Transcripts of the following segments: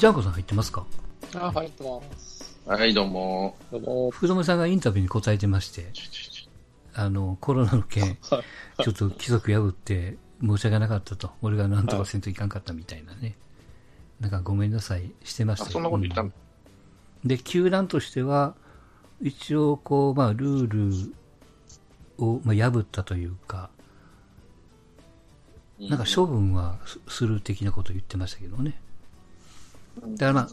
ジャンコさん入ってますか？あ、入ってます。はい、どうも。どうも。福留さんがインタビューに答えてまして、あの、コロナの件、ちょっと規則破って申し訳なかったと。俺がなんとかせんといかんかったみたいなね。なんかごめんなさいしてましたあ、よそんなこと言ったの？で、球団としては、一応、こう、まあ、ルールを、まあ、破ったというか、なんか処分はすする的なことを言ってましたけどね。だからまあ、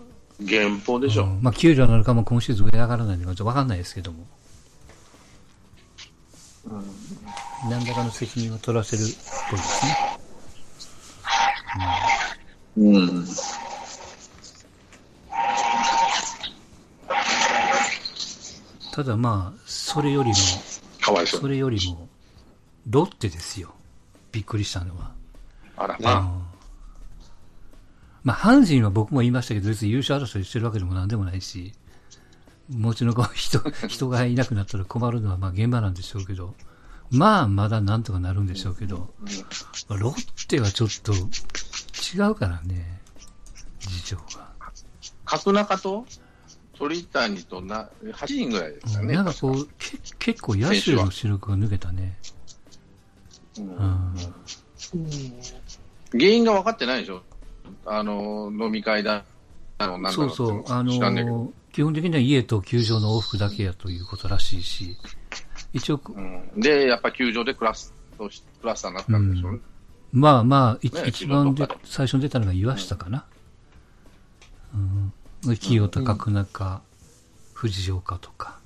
原稿でしょ。うんまあ、給料なのかも今シーズン上上がらないのかちょっとわかんないですけども、何らかの責任を取らせるっぽいですね。うん。ただまあ、それよりも、かわいそうそ。れよりも、ロッテですよ。びっくりしたのは。あら、うんままあ、阪神は僕も言いましたけど、別に優勝争いしてるわけでもなんでもないし、もちろんこう人、人がいなくなったら困るのはまあ現場なんでしょうけど、まあ、まだなんとかなるんでしょうけど、まあロッテはちょっと違うからね、事情が。あ、角中と鳥谷とな、8人ぐらいですかね。なんかこう、け結構野手の主力が抜けたね。うんうん原因が分かってないでしょ。あの、飲み会だ、あの、なんだろそうそう、あ。の、基本的には家と球場の往復だけやということらしいし、一応、うん、で、やっぱ球場でクラスとし、クラスターになったんでしょうね。まあまあ、いね一番で最初に出たのが岩下かな。うん。で清田、角中、藤岡とか。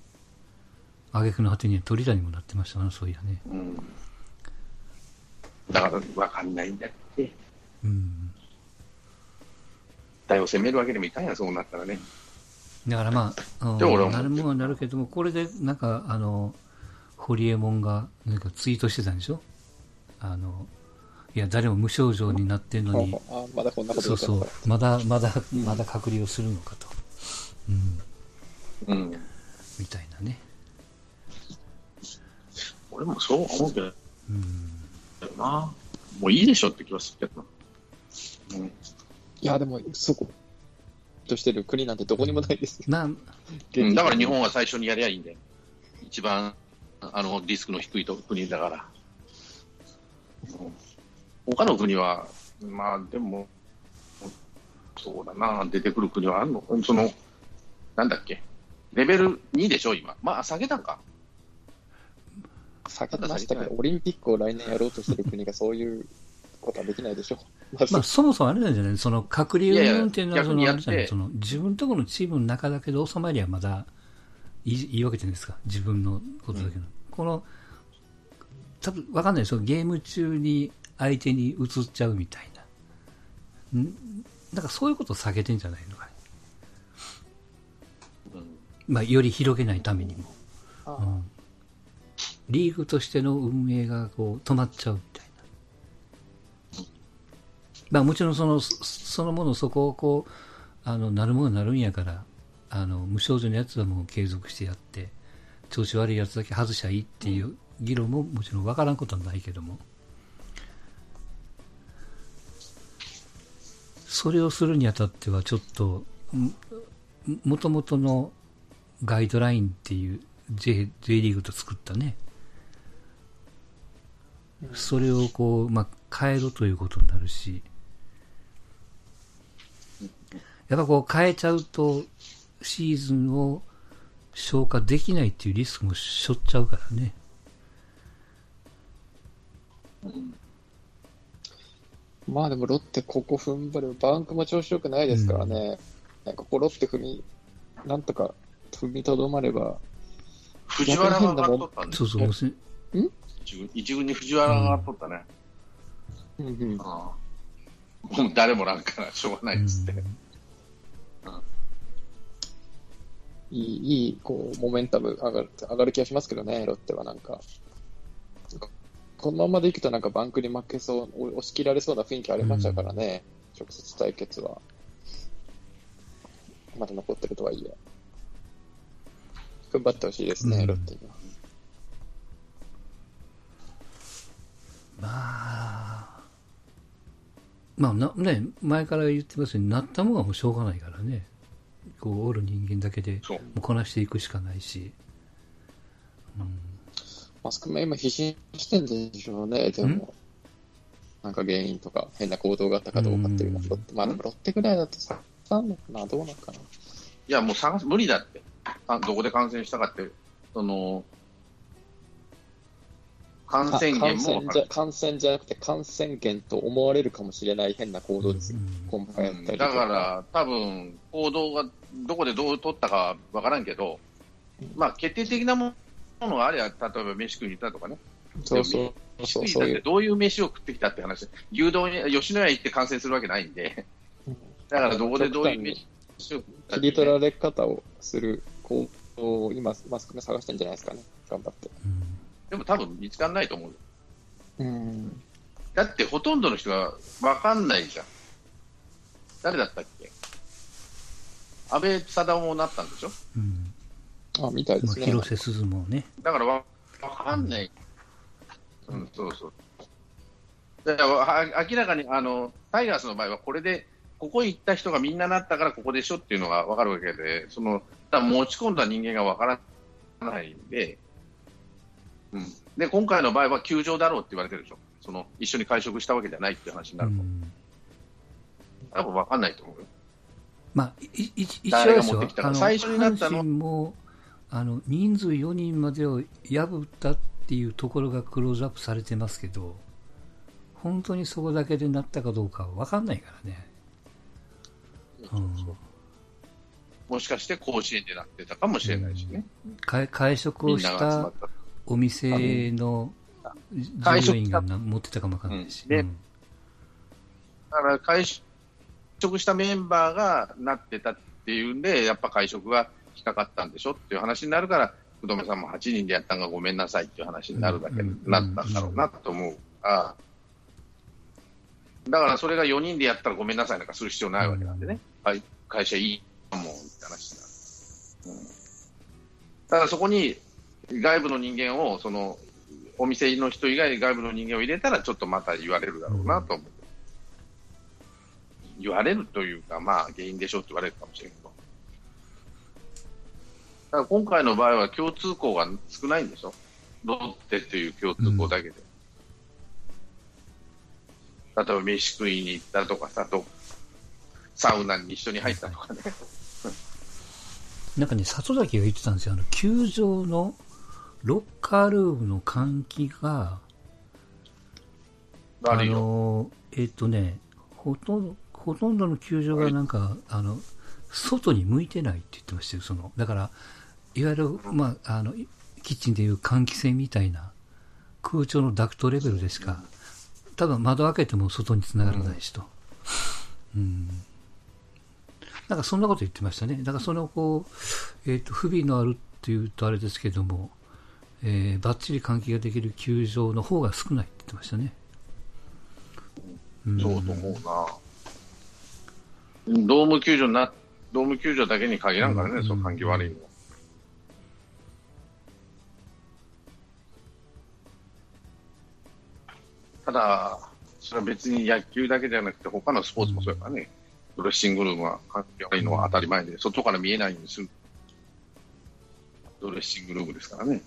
挙句の果てには鳥谷もなってましたな、そういやね。うん。だから分かんないんだって。うん。大を攻めるわけにもいかんやん、そうなったらね。だからまあ、うんでもなるものはなるけども、これでなんか、あの、ホリエモンがなんかツイートしてたんでしょ？あの、いや、誰も無症状になってんのに、あ、まだこんなことそうそうまだ、まだ、まだ隔離をするのかと。うん。うん。みたいなね。俺もそう思うけどうん。な。もういいでしょって気はするけどな。うん。いや、でも、そこ、としてる国なんてどこにもないですよ。まあ、うんだから日本は最初にやりゃいいんだよ。一番、あの、リスクの低いと国だから。うん他の国は、まあでも、そうだな、出てくる国はあるの？その、なんだっけ、レベル2でしょ、今。まあ、下げたんか。下げましたけど、オリンピックを来年やろうとしてる国がそういうことはできないでしょ。まずまあ、そもそもあれなんじゃない？その、隔離いやいや運転のその、あれじゃない？その、自分とこのチームの中だけで収まりはまだいいいいわけじゃないですか。自分のことだけど。この、多分わかんないですよ。ゲーム中に相手に移っちゃうみたいな。ん？なんかそういうことを避けてんじゃないのかね。まあ、より広げないためにも。あうんリーグとしての運営がこう止まっちゃうみたいな。まあもちろんその、そそのものそこをこう、あの、なるものになるんやから、あの、無症状のやつはもう継続してやって、調子悪いやつだけ外しゃいいっていう議論ももちろんわからんことはないけども。それをするにあたってはちょっと、もともとのガイドラインっていう J, J リーグと作ったね、それをこう、まあ、変えろということになるし、やっぱこう変えちゃうと、シーズンを消化できないっていうリスクもしょっちゃうからね。まあでもロッテここ踏ん張る。バンクも調子良くないですからね。なんかここロッテ踏み、なんとか踏みとどまれば、藤原が上がっとったんですそうそう、もうせ一軍に藤原が上がっとったね。うんうんああもう誰もなんからしょうがないっつって。いい、いい、こう、モメンタム上がる、上がる気がしますけどね、ロッテはなんか。このままでいくとなんかバンクに負けそう、お押し切られそうな雰囲気ありましたからね、直接対決は。まだ残ってるとはいえ。踏ん張ってほしいですね、うんロッテには。まあ、まあな、ね、前から言ってますようになったもんはもうしょうがないからね。こう、おる人間だけで、こなしていくしかないし。マスクも今必死にしてんでしょうね、でも。なんか原因とか、変な行動があったかどうかっていうのは、うまあでもロッテぐらいだとさ、さんのかな、どうなのかな。いや、もう探す、無理だって。あどこで感染したかって、その、感染源も感染じゃ感染じゃなくて感染源と思われるかもしれない変な行動ですよ。だから、多分行動がどこでどう取ったかわからんけど、まあ、決定的なものがありゃ、例えば飯食いに行ったとかね、そうそう。飯そう、食いだってそういう。どういう飯を食ってきたって話、牛丼や吉野家行って感染するわけないんで、だからどこでどういう飯を食った切り取られ方をする行動を今、マスク目探してんじゃないですかね。頑張って。うんでも多分見つからないと思うよ。うん。だってほとんどの人がわかんないじゃん。誰だったっけ？安倍貞夫もなったんでしょ？うんあ、みたいでまあ、すね。広瀬すずもね。だからわわかんない。うん、そうそう。だからわ明らかにあのタイガースの場合はこれで、ここ行った人がみんななったからここでしょっていうのが分かるわけで、その持ち込んだ人間が分からないんで、うん、で今回の場合は球場だろうって言われてるでしょ、その一緒に会食したわけじゃないっていう話になると、うん。多分分かんないと思うよ。まあ、いい一応誰がですよ。持ってきたか。あの最初になったの？もあの人数4人までを破ったっていうところがクローズアップされてますけど、本当にそこだけでなったかどうかは分かんないからね。うん。もしかして甲子園でなってたかもしれないしね、会会食をした。お店の会食従業員がな持ってたかもわかんないし。うん。だから会食したメンバーがなってたっていうんで、やっぱ会食が引っかかったんでしょっていう話になるから、福留さんも8人でやったんがごめんなさいっていう話になるだけなったんだろうなと思う。が、だからそれが4人でやったらごめんなさいなんかする必要ないわけなんでね、はい、会社いいもんって話になる。うん、ただそこに外部の人間を、そのお店の人以外に外部の人間を入れたら、ちょっとまた言われるだろうなと思う。言われるというか、まあ、原因でしょうって言われるかもしれんけど。だから今回の場合は共通項が少ないんでしょロッテっていう共通項だけで。例えば飯食いに行ったとかさ、どサウナに一緒に入ったとかね。なんかね、里崎が言ってたんですよ。あの、球場のロッカールームの換気が、あ。の、えっ、とね、ほとんど、ほとんどの球場がなんか、あの、外に向いてないって言ってましたよ。その、だから、いわゆる、まあ、あの、キッチンでいう換気扇みたいな空調のダクトレベルでしか、多分窓開けても外に繋がらないしと。うん。なんかそんなこと言ってましたね。だからその、こう、えっ、と、不備のあるっていうとあれですけども、えー、バッチリ換気ができる球場の方が少ないって言ってましたね。んそうと思うな。ドーム球場な、ドーム球場だけに限らんからね、うんその換気悪いの。ただ、それは別に野球だけじゃなくて、他のスポーツもそうやからね、ドレッシングルームは換気悪いのは当たり前で、外から見えないようにするドレッシングルームですからね。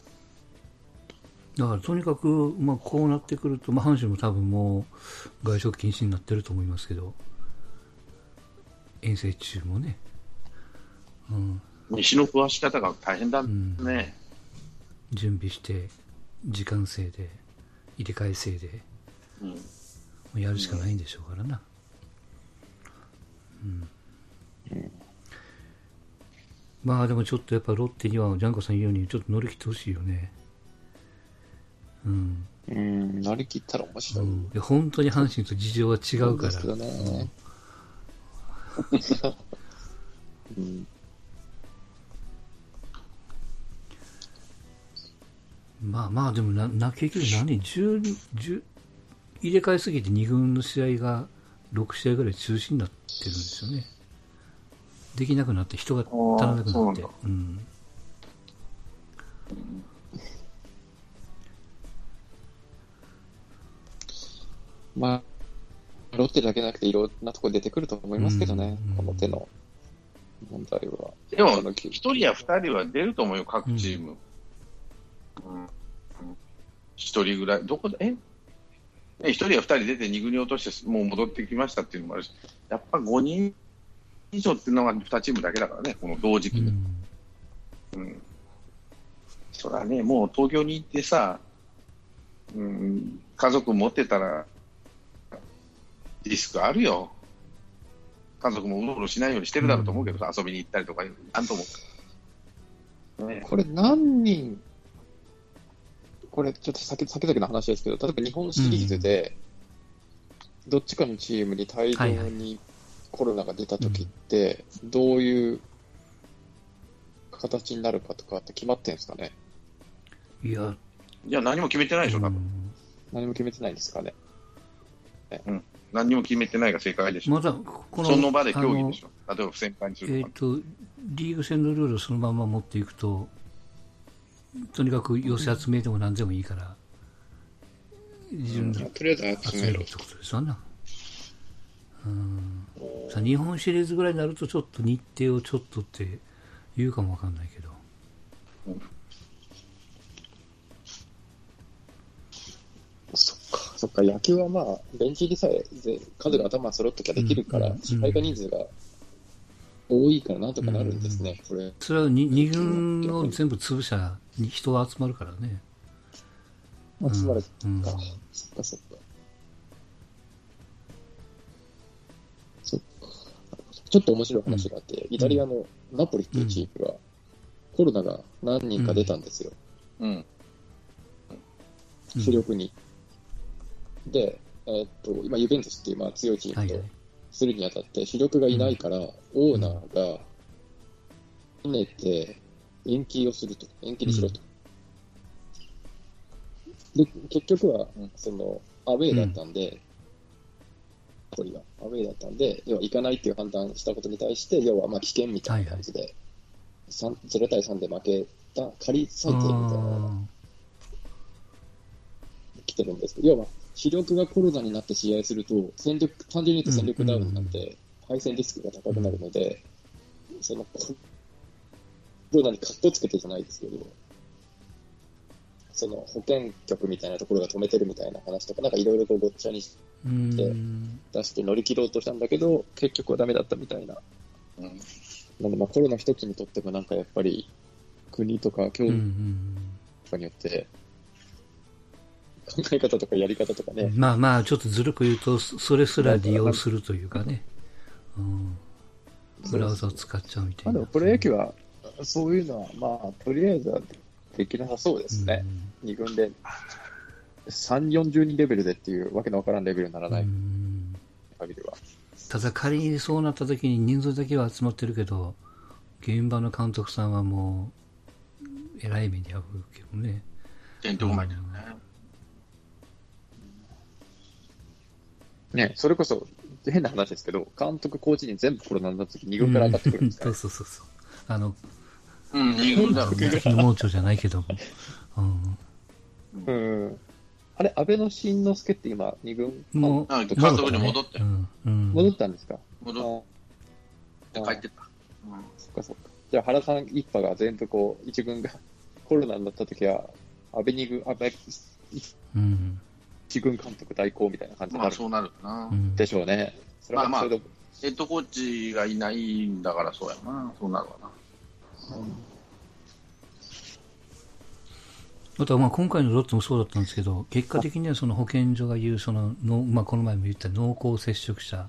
だからとにかく、まあ、こうなってくると、まあ、阪神も多分もう外食禁止になってると思いますけど、遠征中もね、うん、西の詳し方が大変だね。準備して、時間制で、入れ替え制で、うんもうやるしかないんでしょうからな。うん。まあでもちょっとやっぱロッテには、ジャンコさん言うように、ちょっと乗り切ってほしいよね。うん。うん、乗り切ったら面う白い。ん、いや本当に阪神と事情は違うから。そうですけどね。うん、まあまあ、でもな、な結局何、10、10入れ替えすぎて2軍の試合が6試合ぐらい中止になってるんですよね。できなくなって、人が足らなくなってそうなんまあ、ロッテだけじゃなくていろんなとこ出てくると思いますけどね、うんこの手の問題は。でも一人や二人は出ると思うよ、各チーム。うんうん一人ぐらい、どこで、え？ね一人や二人出て二軍に落として、もう戻ってきましたっていうのもあるし、やっぱ5人以上っていうのは2チームだけだからね、この同時期に。うんうん。そりゃね、もう東京に行ってさ、うん、家族持ってたら、リスクあるよ。家族もうろうろしないようにしてるだろうと思うけどさ、遊びに行ったりとか、なんとも。ね、これ何人、これちょっと先先々の話ですけど、例えば日本シリーズで、どっちかのチームに大量にコロナが出た時って、どういう形になるかとかって決まってんですかね？いや、いや、何も決めてないでしょ、多分。うん。何も決めてないんですかね？何にも決めてないが正解でしょ。まだ、この、その場で協議でしょ。ょ。例えば不戦敗にすえっ、るとか。と、リーグ戦のルールをそのまま持っていくと、とにかく寄せ集めでも何でもいいから、自分でとりあえず集めるってことですよね。うん。さ日本シリーズぐらいになると、ちょっと日程をちょっとって言うかもわかんないけど。そっか、野球はまあ、ベンチ入りさえぜ数が頭揃っときゃできるから、うん支配下人数が多いからなんとかなるんですね、これ。それはに二軍を全部潰しゃに人は集まるからね。集まるか、うんそっかそっか。そっか。ちょっと面白い話があって、イタリアのナポリっていうチームが、コロナが何人か出たんですよ、うん。うん主力に。で、えーっと、今、ユベントスっていうまあ強いチームとはいはい。するにあたって、主力がいないから、オーナーが、跳ねて、延期をすると。延期にしろと。で、結局は、その、アウェーだったんで、これが、アウェーだったんで、要は行かないっていう判断したことに対して、要はまあ危険みたいな感じで、三0対3で負けた仮裁定みたいなのが来てるんですけど、要は、主力がコロナになって試合すると、戦力、単純に言うと戦力ダウンになって、敗戦リスクが高くなるので、その、コロナにカッコつけてじゃないですけど、その保健局みたいなところが止めてるみたいな話とか、なんかいろいろとごっちゃにうん。で出して乗り切ろうとしたんだけど、結局はダメだったみたいな。うんなので、まあコロナ一つにとってもなんかやっぱり、国とか教育んとかによって、考え方とかやり方とかね、まあまあ、ちょっとずるく言うと、そそれすら利用するというかね。うん。ブラウザを使っちゃうみたいな。まあでもプロ野球は、そういうのは、まあ、とりあえずはできなさそうですね。二軍で、3、40人レベルでっていうわけのわからんレベルにならうん。ないうん限りは。ただ仮にそうなった時に人数だけは集まってるけど、現場の監督さんはもう、えらい目に遭うけどね。てんとこまいだよね。ね、それこそ、変な話ですけど、監督、コーチに全部コロナになった時、二軍から上がってくるんですかそうら、そうそうそう。あの、うん、二軍だろうね。盲腸じゃないけども。うん。うん。あれ、安倍の新之助って今、二軍、もう、あ監督に戻ってう、ん。うん。戻ったんですか？戻あって帰ってった。そっかそっか。じゃあ原さん一派が全部こう、一軍がコロナになった時は、安倍二軍、安倍うん。一軍監督代行みたいな感じになるまあそうなるなう。ん。でしょうね。それはまあまあそれでヘッドコーチがいないんだからそうやな。そうなるわな。あとはまあ今回のロッテもそうだったんですけど、結果的にはその保健所が言う、そのの、まあ、この前も言った濃厚接触者、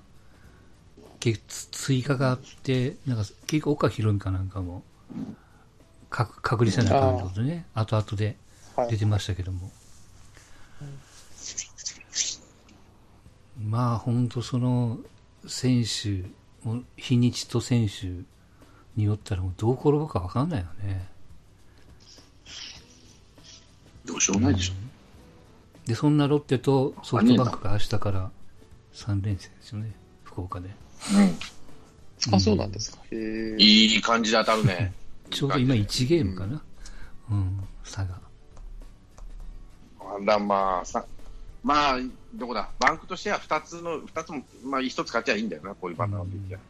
結追加があって、なんか結構岡博美かなんかも、か隔離せなあかんってことでね、後々ではい出てましたけども。まあ本当その選手、日にちと選手によったらもうどう転ぶかわかんないよね。どうしようもないでしょ。で、そんなロッテとソフトバンクが明日から3連戦ですよね、福岡で。あ、そうなんですか。へえ。いい感じで当たるね。ちょうど今1ゲームかな。うん、差が。あらまあ、さ、まあ、どこだ、バンクとしては2つの、二つも、まあ、1つ勝ちゃいいんだよな、こういうパターンの時は。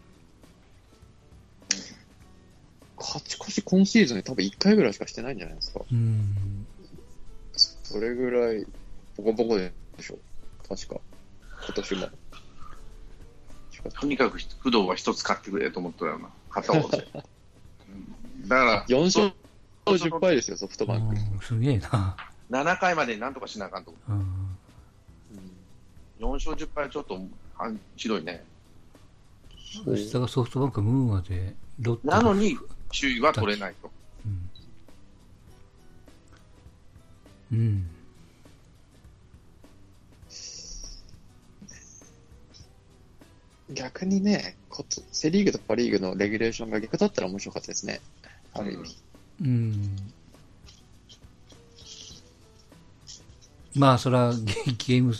勝ち越し今シーズンで多分1回ぐらいしかしてないんじゃないですか。うん。それぐらい、ボコボコでしょ。確か。今年も。とにかく工藤は1つ勝ってくれと思ったよな、勝った方で。う んだから、4勝10敗ですよ、ソフトバンク。うんすげえな。7回までなんとかしなあかんと思うん。う。4勝10敗はちょっとはひどいね。下がソフトバンク、ムーアで、ロッなのに、首位は取れないと。うん。うん。逆にね、ことセ・リーグとパ・リーグのレギュレーションが逆だったら面白かったですね。ある意味。うん。まあ、そら、ゲゲーム、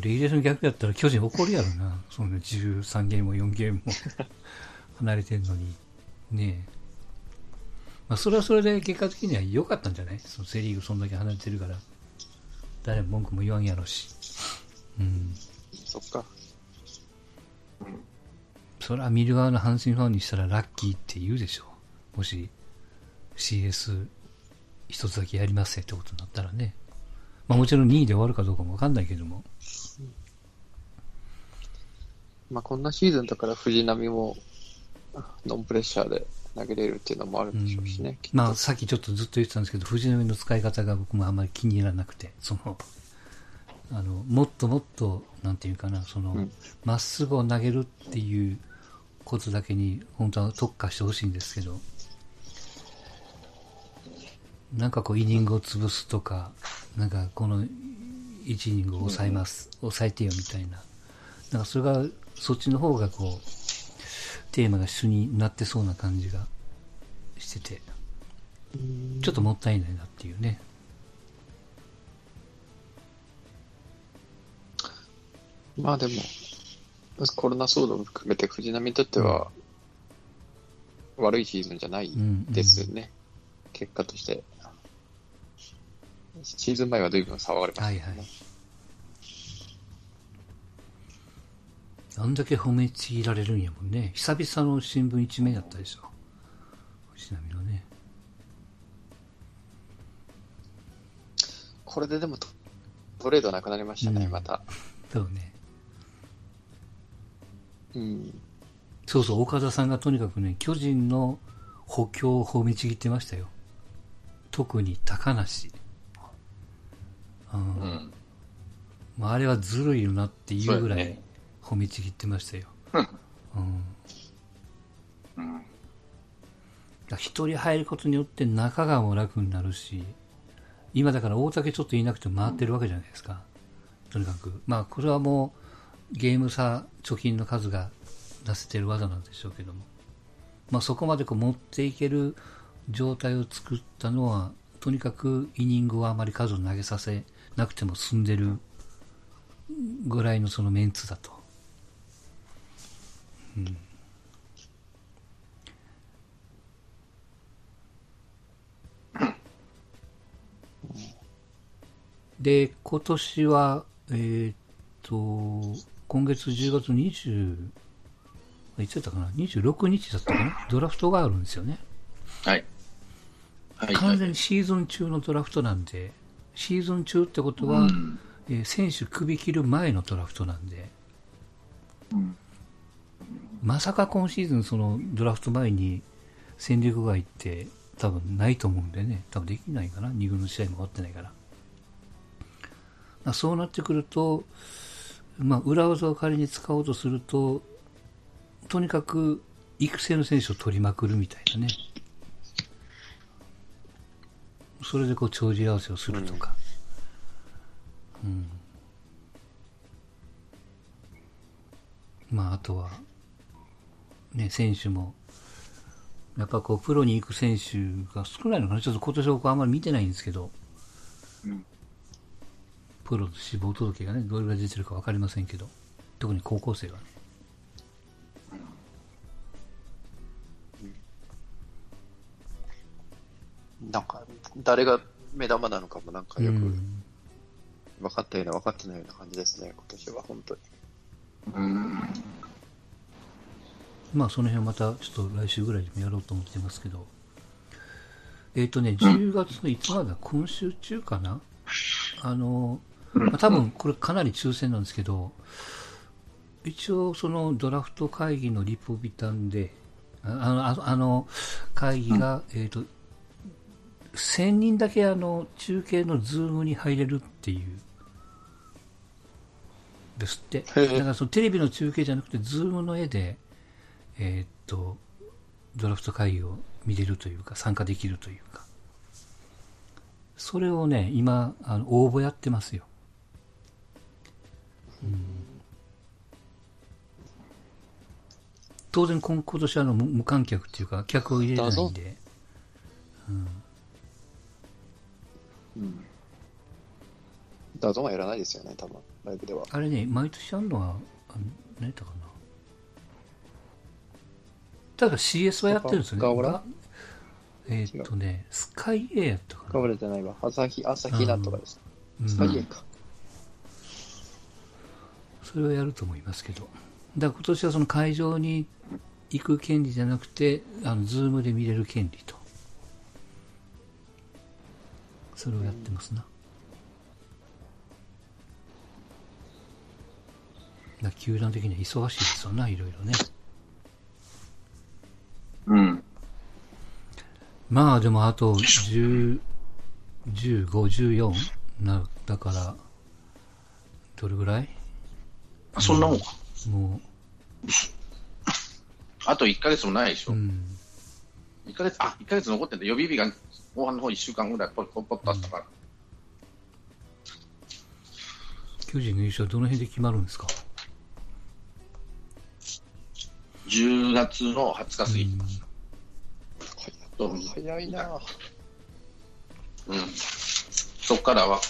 レギュレーション逆やったら巨人怒るやろな。そんな13ゲームも4ゲームも 離れてんのに。ねえ。まあ、それはそれで結果的には良かったんじゃない？そのセリーグそんだけ離れてるから。誰も文句も言わんやろし。うん。そっか。それは見る側の阪神ファンにしたらラッキーって言うでしょもし CS 一つだけやりますってことになったらね。まあもちろん2位で終わるかどうかもわかんないけども。まあ、こんなシーズンだから藤波もノンプレッシャーで投げれるっていうのもあるんでしょうしね。きっとまあさっきちょっとずっと言ってたんですけど、藤波の使い方が僕もあんまり気に入らなくて、その、あの、もっともっと、なんていうかな、そのうん、ま、っすぐを投げるっていうことだけに、本当は特化してほしいんですけど、なんかこう、イニングを潰すとか、なんかこの、1イニングを抑えます、抑えてよみたいな。なんかそれが、そっちの方がこう、テーマが主になってそうな感じがしてて、ちょっともったいないなっていうね。まあでも、コロナ騒動も含めて藤波にとっては悪いシーズンじゃないですよね。結果として。シーズン前は随分差はありましたね。はいはいあんだけ褒めちぎられるんやもんね。久々の新聞一面やったでしょ。藤波のね。これででもトトレードなくなりましたね、うんまた。そうね。うん。そうそう、岡田さんがとにかくね、巨人の補強を褒めちぎってましたよ。特に高梨。うんうん。まあ、あれはずるいよなっていうぐらい褒めちぎってましたよ。うんうんうん。人入ることによって中川も楽になるし、今だから大竹ちょっといなくても回ってるわけじゃないですか。とにかく。まあこれはもうゲーム差、貯金の数が出せてる技なんでしょうけども。まあそこまでこう持っていける状態を作ったのは、とにかくイニングをあまり数を投げさせなくても済んでるぐらいのそのメンツだと。うん。で、今年は、えーっと、今月10月20、いつだったかな ?26 日だったかな？ドラフトがあるんですよね。はい。はい。完全にシーズン中のドラフトなんで、シーズン中ってことは、うんえー選手首切る前のドラフトなんで、うんまさか今シーズンそのドラフト前に戦力外って多分ないと思うんでね、多分できないかな、2軍の試合も終わってないから。まあ、そうなってくると、まあ、裏技を仮に使おうとすると、とにかく育成の選手を取りまくるみたいなね。それでこう帳尻合わせをするとか。うん。まあ、あとは、ね、選手も、やっぱこう、プロに行く選手が少ないのかな。ちょっと今年僕はあんまり見てないんですけど、うんプロの志望届がね、どれぐらい出てるか分かりませんけど、特に高校生はね。なんか、誰が目玉なのかもなんかよくうん。分かったような分かってないような感じですね、今年は本当に。うん。まあその辺またちょっと来週ぐらいでもやろうと思ってますけど、えっ、とね、10月のいつまでだ、今週中かな？あの、まあ、多分これかなり抽選なんですけど、一応そのドラフト会議のリポビタンで、ああの、ああの会議が、えっ、と、1000人だけあの中継のズームに入れるっていう、ですって。だからそのテレビの中継じゃなくて、ズームの絵で、えーっと、ドラフト会議を見れるというか、参加できるというか。それをね、今、あの応募やってますよ。当然今今年はあの無無観客っていうか、客を入れないんで、うん。ダゾンはやらないですよね、多分、ライブでは。あれね、毎年あるのは、あの何やったかな。ただ CS はやってるんですよね。ガオラ？がえーっとね、スカイ A やったかな。かぶれてないわ。朝日、朝日なんとかです。うんスカイエか。それはやると思いますけど。だから今年はその会場に行く権利じゃなくて、あの、ズームで見れる権利と。それをやってますな。だから球団的には忙しいですよな、いろいろね。うん。まあでもあと10、15、14な、だから、どれぐらい？そんなもんか。もあと1ヶ月もないでしう、ょ。うん。1ヶ月、あ、1ヶ月残ってんだ。予備日が後半の方1週間ぐらいポッポッポッとあったから。巨人の優勝はどの辺で決まるんですか？10月の20日過ぎ。うん。早いなうん。そこからは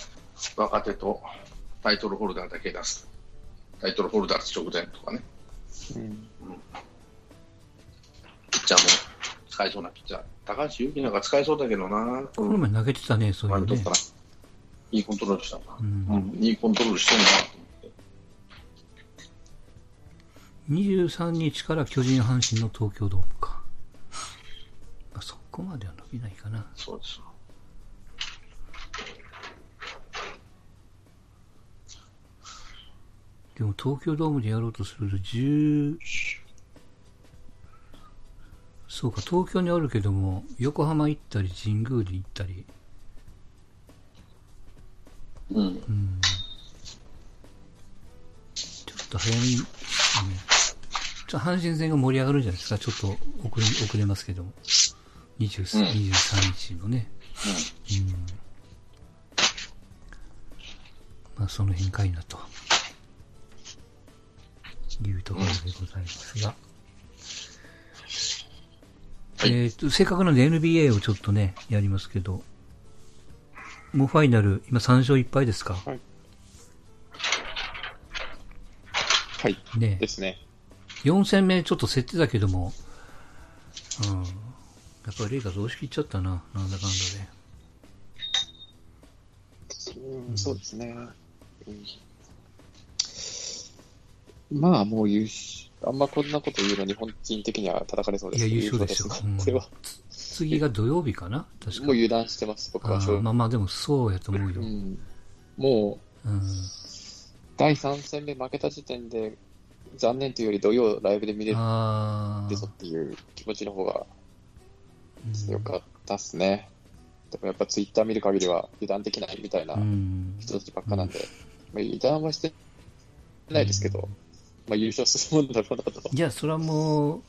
若手とタイトルホルダーだけ出す。タイトルホルダー直前とかね。うん。ピッチャーも使えそうなピッチャー。高橋優貴なんか使えそうだけどな。この前投げてたね、そういうのとこか。ら。いいコントロールしたな。うんうん。いいコントロールしてるなと思って。23日から巨人阪神の東京ドームか。まあ、そこまでは伸びないかな。そうですわ。でも東京ドームでやろうとすると10、そうか、東京にあるけども、横浜行ったり、神宮で行ったり、うん。うん。ちょっと早めに、ね、ちょっと阪神戦が盛り上がるんじゃないですか。ちょっと遅れ、遅れますけども。23, うん23日のね。うん。まあ、その辺かいなと。いうところでございますが。はいえっ、と、せっかくなので NBA をちょっとね、やりますけど、もうファイナル、今3勝1敗ですか？はい。ねですね。4戦目ちょっと競ってたけども、うん。やっぱりレイカーズ押し切っちゃったな、なんだかんだで。うん、そうですね。うんまあ、もう優勝、あんまこんなこと言うの日本人的には叩かれそうですいや、優勝でしょ。これは、次が土曜日かな？確かもう油断してます、僕はまあまあ、でもそうやと思うよ。うん、もう、うん。第3戦目負けた時点で、残念というより土曜ライブで見れるあぞっていう気持ちの方があ。良かったっすね。でもやっぱツイッター見る限りは油断できないみたいなうん。人たちばっかなんで、まあ、油断はしてないですけど、まあ優勝するもんだろうなといや、それはもう、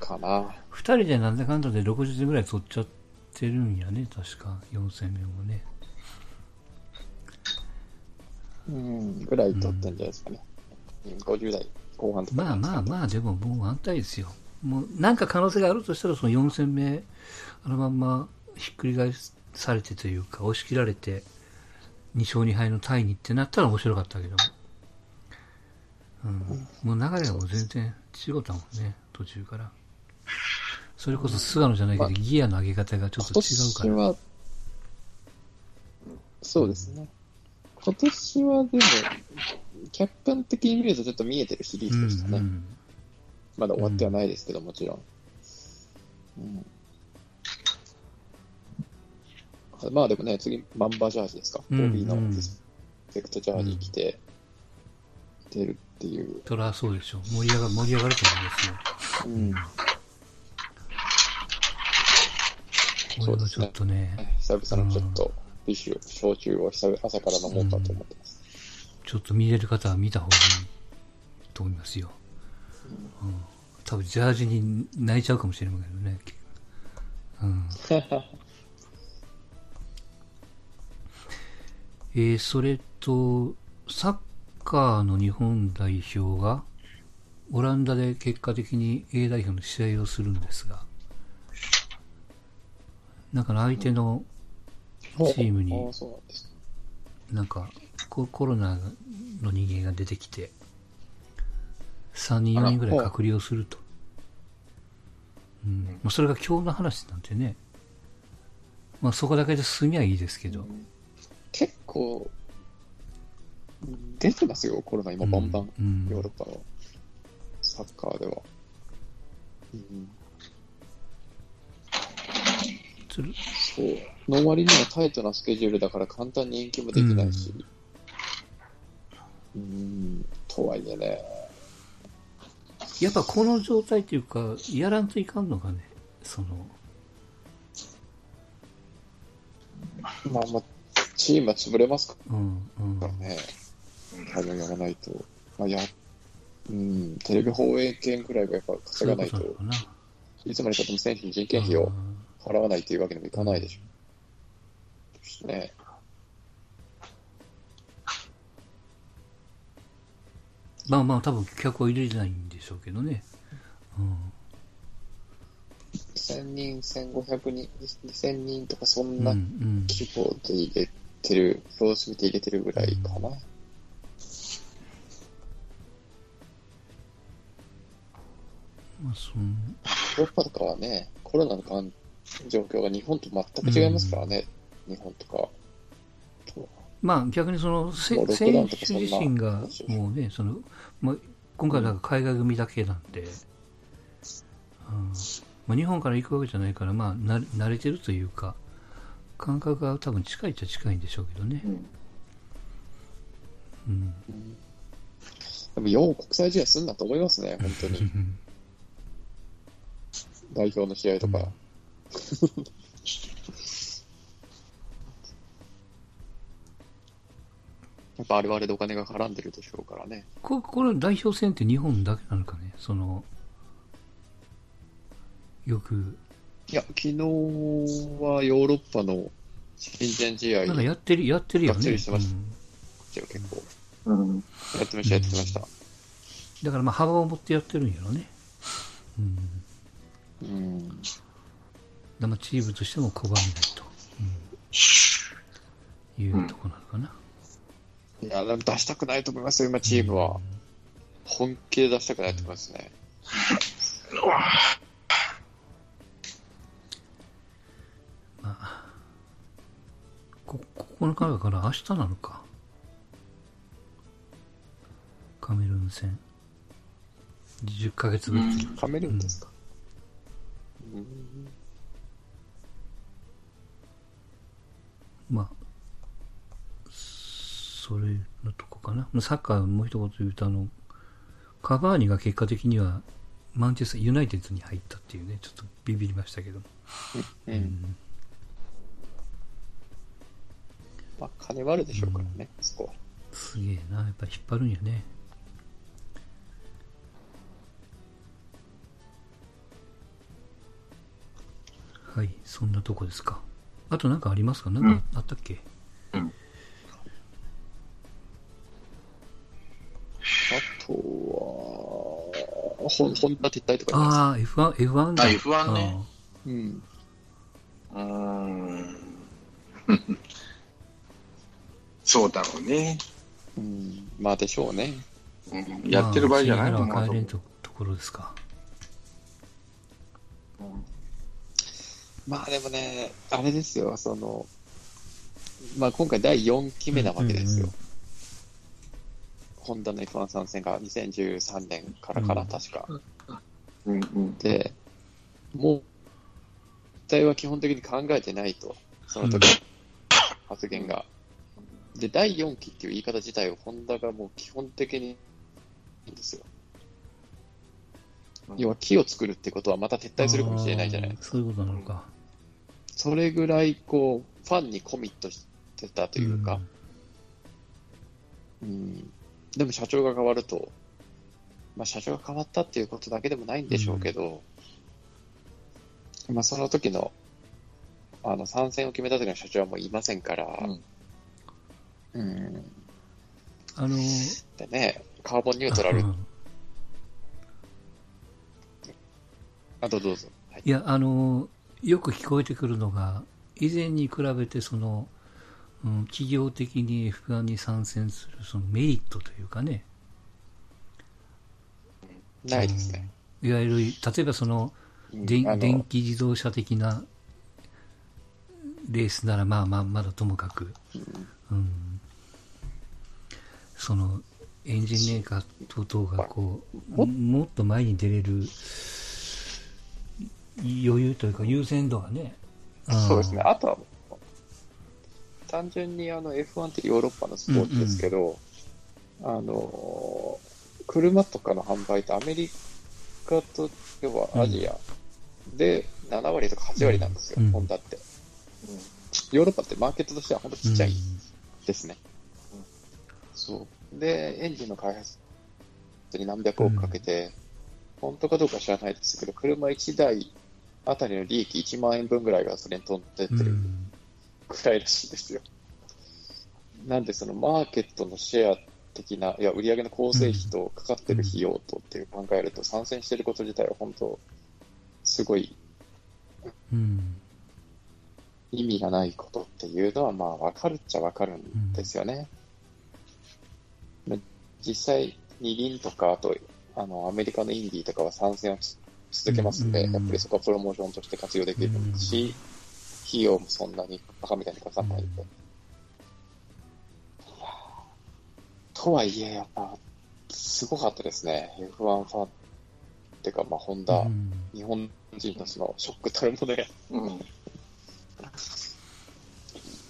かな。二人でなんだかんだで60点ぐらい取っちゃってるんやね、確か。4戦目もね。うん、ぐらい取ってんじゃないですかね。うん、50代後半とか。まあまあまあ、でももう安泰ですよ。もう、なんか可能性があるとしたら、その4戦目、あのまんまひっくり返されてというか、押し切られて、2勝2敗のタイにってなったら面白かったけども。うん。もう流れがもう全然違ったもんね、途中から。それこそ菅野じゃないけど、ギアの上げ方がちょっと違うから。今年は、そうですね。今年はでも、客観的に見るとちょっと見えてるシリーズでしたね。うんまだ終わってはないですけど、もちろん。うんまあでもね、次、マンバジャージですか。うんボビーのうんリスペクトジャージ着て、出るっていう。そりゃそうでしょう。盛り上が、盛り上がると思いますよ。うん。これはちょっとね、久々のちょっと、ビシュ、焼酎を久々朝から飲もうかと思ってます。ちょっと見れる方は見た方がいいと思いますよ。うん、多分ジャージに泣いちゃうかもしれませんけどね。うん、えー、それと、サッカーの日本代表が、オランダで結果的に A 代表の試合をするんですが、なんか相手のチームになんかココロナの人間が出てきて、3人、4人ぐらい隔離をすると。うん。まあ、それが今日の話なんてね。まあ、そこだけで済みはいいですけど。結構、出てますよ、コロナ今、バンバン、うんヨーロッパのサッカーでは。うん、そう。の割にはタイトなスケジュールだから簡単に延期もできないし。うん、とはいえね。やっぱこの状態っていうか、やらんといかんのかね。その、まあまあ、チームは潰れますかうん、うん。らね。多分やらないと。まあ、や、うん、テレビ放映権くらいはやっぱ稼がないというと、いつまでたっても選手に人件費を払わないというわけにもいかないでしょう。です。ね。まあまあ、多分客は入れないんでしょうけどね。うん。1000人、1500人、2000人とかそん、な。規模で入れてる、様子見て入れてるぐらいかな。まあ、そんヨーロッパとかはね、コロナの感状況が日本と全く違いますからね、日本とか。とまあ逆にその選手自身がもうね、そのまあ、今回だから海外組だけなんで、うんまあ、日本から行くわけじゃないから、まあ、な慣れてるというか、感覚が多分近いっちゃ近いんでしょうけどね。うん。でも、よう国際試合すんなと思いますね、本当に。代表の試合とか。やっぱあれはあれでお金が絡んでるでしょうからね。ここれ代表戦って日本だけなのかね、その、よく、いや、昨日はヨーロッパの親善試合なんかやってる、やってるよがっつね。りしてましうん結構。うん。やってました、やってました。だからまあ幅を持ってやってるんやろね。うん。うん。でまあチームとしても拒めないと、うん、いうとこなのかな。いや、でも出したくないと思いますよ、今、チームは。本気で出したくないと思いますね。まあ、こ9日だから明日なのか。カメルーン戦。10ヶ月ぶり。カメルーンですか。うんまあ、それのとこかな。サッカーもう一言言うと、あの、カバーニが結果的には、マンチェスターユナイテッドに入ったっていうね、ちょっとビビりましたけども。うん。まあ、金はあるでしょうからね、そこは。すげえな、やっぱり引っ張るんやね。はい、そんなとこですか。あと何かありますか？なんかあったっけ、あとは、ほん、ホンダ撤退とかああ、F1、F1 だ。あ F1 ね。うん。うーん。そうだろうね。うん。まあ、でしょうね。うんーやってる場合じゃないとまあ、思う新帰れんとところですか。まあ、でもね、あれですよ、その、まあ、今回第4期目なわけですよ。うんうんホンダの F1 参戦が2013年からかな、うん確か。うんうん。で、もう、期待は基本的に考えてないと、その時の発言が。で、第4期っていう言い方自体をホンダがもう基本的にいいんですよ。要は木を作るってことはまた撤退するかもしれないじゃないあーそういうことなのか。それぐらいこう、ファンにコミットしてたというか、うん、でも社長が変わると、まあ、社長が変わったっていうことだけでもないんでしょうけど、まあ、その時のあの参戦を決めた時の社長はもういませんから、うん。うん。あの、でね、カーボンニュートラル、うんあとどうぞ。はい。いや、あの、よく聞こえてくるのが、以前に比べて、その、うん、企業的に F1 に参戦するそのメリットというかね、ないですね。いわゆる、例えばその、うん電気自動車的なレースならまあまあまだともかく、うん、そのエンジンメーカー等々がこうももっと前に出れる余裕というか優先度がね、ん。そうですね。あとは、単純にあの F1 ってヨーロッパのスポーツですけど、あの、車とかの販売ってアメリカと、要はアジアで7割とか8割なんですよ、うん。ホンダって。ヨーロッパってマーケットとしては本当ちっちゃいですね。そう。で、エンジンの開発に何百億かけて、本当かどうか知らないですけど、車1台あたりの利益1万円分ぐらいがそれに飛んでってうんうるんくらいらしいですよ。なんで、そのマーケットのシェア的な、いや、売上の構成費とかかってる費用とっていう考えると、参戦してること自体は本当、すごいうん意味がないことっていうのは、まあ、わかるっちゃわかるんですよね。まあ実際、二輪とか、あと、あの、アメリカのインディーとかは参戦をつ続けますんで、うんやっぱりそこはプロモーションとして活用できるし、費用もそんなにバカみたいにかかんないんで。とはいえ、やっぱ、すごかったですね。F1 ファンっていうか、まあ、ホンダ、うん日本人のそのショックたるものや。うん。い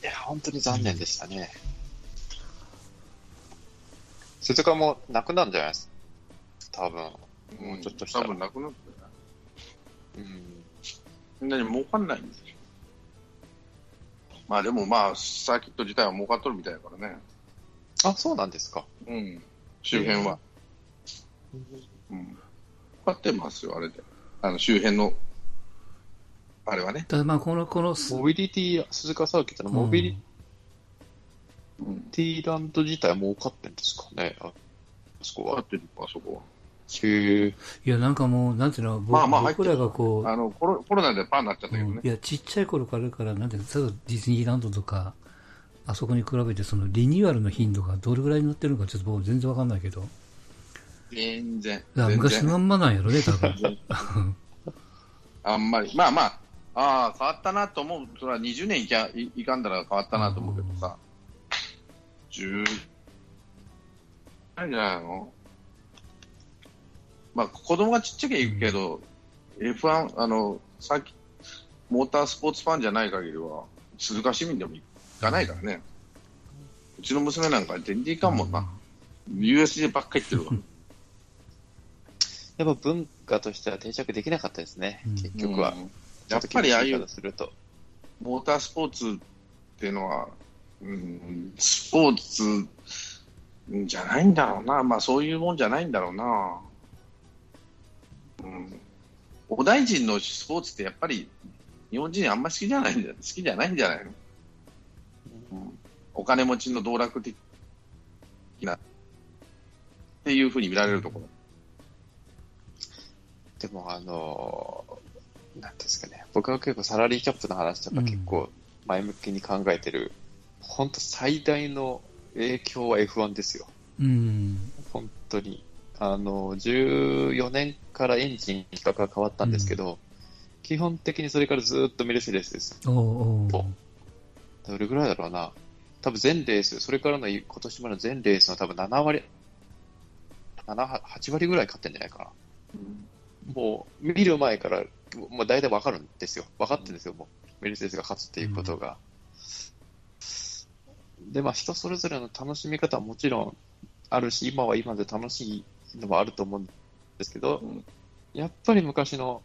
や、本当に残念でしたね。鈴鹿もなくなるんじゃないですか？多分。もうちょっとしたら多分なくなってるうん。そんなに儲かんないんですよ。まあでもまあ、サーキット自体は儲かっとるみたいだからね。あ、そうなんですか。うん。周辺は。うん。儲かってますよ、あれで。あの、周辺の、あれはね。ただまあこのこのモビリティ、鈴鹿サーキットのモビリうん。ティランド自体は儲かってんですかね。あそこは儲かっ。てる、あそこは。いやなんかもうなんていうの僕,、まあまあ僕らがこうあのコロ、コロナでパーになっちゃったけどね。うんいや、ちっちゃい頃からから、なんていうか、例えばディズニーランドとか、あそこに比べて、そのリニューアルの頻度がどれぐらいになってるのか、ちょっと僕全然わかんないけど、だか全然。昔のまんまなんやろね、多分。あんまり。まあまあ、ああ、変わったなと思う。それは20年いきゃいいかんだら変わったなと思うけどさ。10、ないんじゃないの？まあ、子供がちっちゃきゃ行くけど、F1、あの、さっき、モータースポーツファンじゃない限りは、鈴鹿市民でも行かないからね。うちの娘なんか全然行かんもんな。USJ ばっかり行ってるわ。やっぱ文化としては定着できなかったですね。うん結局は。うんやっぱりああいう。モータースポーツっていうのは、うん、スポーツじゃないんだろうな。まあそういうもんじゃないんだろうな。うん。お大臣のスポーツってやっぱり日本人あんま好きじゃないんだ好きじゃないんじゃないの、うん、お金持ちの道楽的なっていうふうに見られるところ。でも、あのーなんですかね、僕は結構サラリーキャップの話とか結構前向きに考えてる、本当最大の影響は F1 ですよ。うん。本当に。あの、14年からエンジン規格が変わったんですけど、基本的にそれからずっとメルセデスです。おうおどれぐらいだろうな。多分全レース、それからの今年までの全レースの多分7割、7、8割ぐらい勝ってんじゃないかな。もう見る前から、もう大体わかるんですよ。分かってるんですよ、もう。メルセデスが勝つっていうことが。で、まあ人それぞれの楽しみ方はもちろんあるし、今は今で楽しいのもあると思うんですけど、やっぱり昔の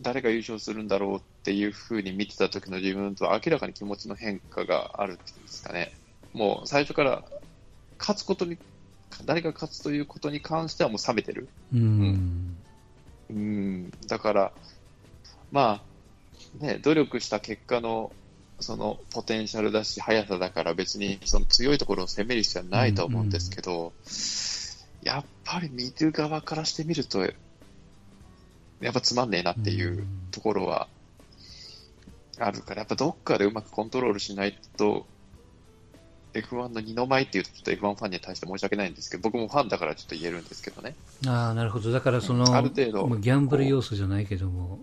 誰が優勝するんだろうっていうふうに見てた時の自分とは明らかに気持ちの変化があるっていうんですかね。もう最初から勝つことに、誰が勝つということに関してはもう冷めてる。うん。うん、だから、まあ、ね、努力した結果の、そのポテンシャルだし、速さだから別にその強いところを攻める必要はないと思うんですけど、やっぱり見る側からしてみると、やっぱつまんねえなっていうところはあるから、やっぱどっかでうまくコントロールしないと、F1 の二の舞っていうとちょっと F1 ファンに対して申し訳ないんですけど、僕もファンだからちょっと言えるんですけどね。ああ、なるほど。だからその、ある程度まあギャンブル要素じゃないけども、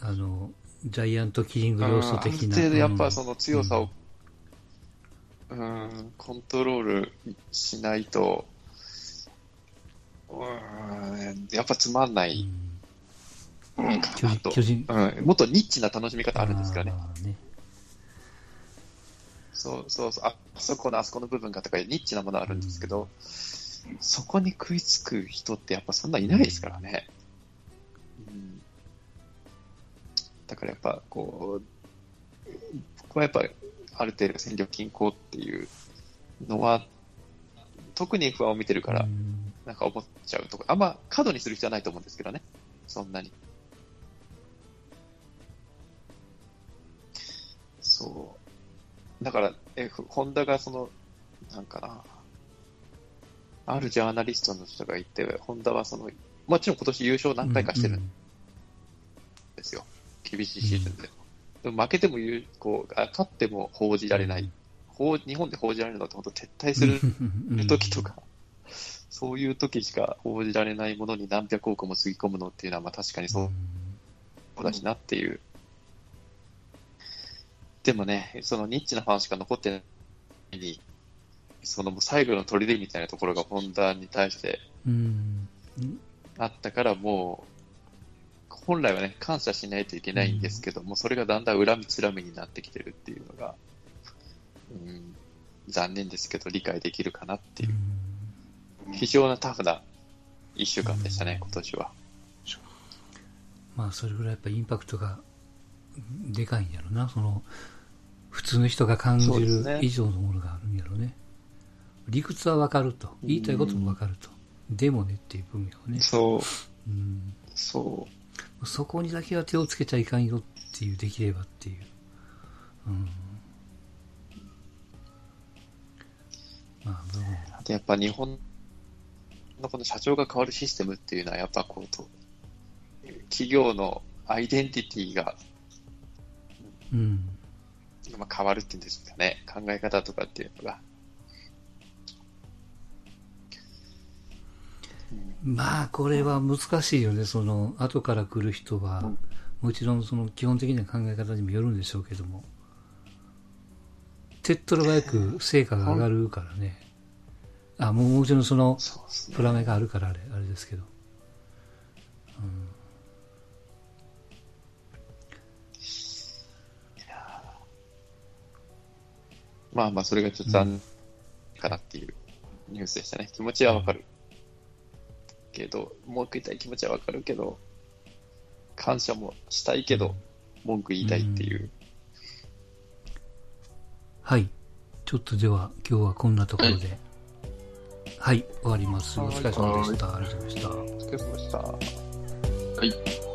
あの、ジャイアントキリング要素的な。うんある程度やっぱうんその強さを、うん、コントロールしないと、うん、やっぱつまんない。うん。か巨なと。うん、もっとニッチな楽しみ方あるんですからね。ね。そうそうそう、あそこのあそこの部分がとかニッチなものあるんですけど、そこに食いつく人ってやっぱそんないないですからね。うん、だからやっぱこう、僕はやっぱある程度戦力均衡っていうのは、特に F1 を見てるからう、んなんか思っちゃうとこ、あんま過度にする必要はないと思うんですけどね、そんなに。そう。だから、え、ふホンダがその、なんかな、あるジャーナリストの人がいて、ホンダはその、もちろん今年優勝何回かしてるんですよ。厳しいシーズンで。でも負けても言う、こう、あ勝っても報じられない。報日本で報じられるのって本当撤退するる時とか、そういう時しか報じられないものに何百億もつぎ込むのっていうのは、まあ確かにそうだしなっていう。でもね、そのニッチなファンしか残ってないのに、その最後の砦みたいなところがホンダに対してうん。あったから、もう、本来はね、感謝しないといけないんですけども、それがだんだん恨みつらみになってきてるっていうのが、うん、残念ですけど、理解できるかなっていう。非常なタフな一週間でしたね、今年は。まあ、それぐらいやっぱインパクトがでかいんやろな。その、普通の人が感じる以上のものがあるんやろね。理屈はわかると。言いたいこともわかると。でもねっていう分野をね。そう、うん。そそこにだけは手をつけちゃいかんよっていう、できればっていう。うん。まあ、でも、う。でやっぱ日本のこの社長が変わるシステムっていうのは、やっぱこうと、企業のアイデンティティが、うん。まあ、変わるっていうんですかね、考え方とかっていうのが。まあ、これは難しいよね。その、後から来る人は、うんもちろんその基本的な考え方にもよるんでしょうけども、手っ取り早く成果が上がるからね。あ、もうもちろんその。プラメがあるからあれ、あれですけど。まあまあ、それがちょっと残念かなっていうニュースでしたね。気持ちはわかる。けど、文句言いたい気持ちはわかるけど、感謝もしたいけど、文句言いたいっていう。はい。ちょっとでは、今日はこんなところで。はい、終わります。お疲れ様でした。ありがとうございました。お疲れ様でした。はい。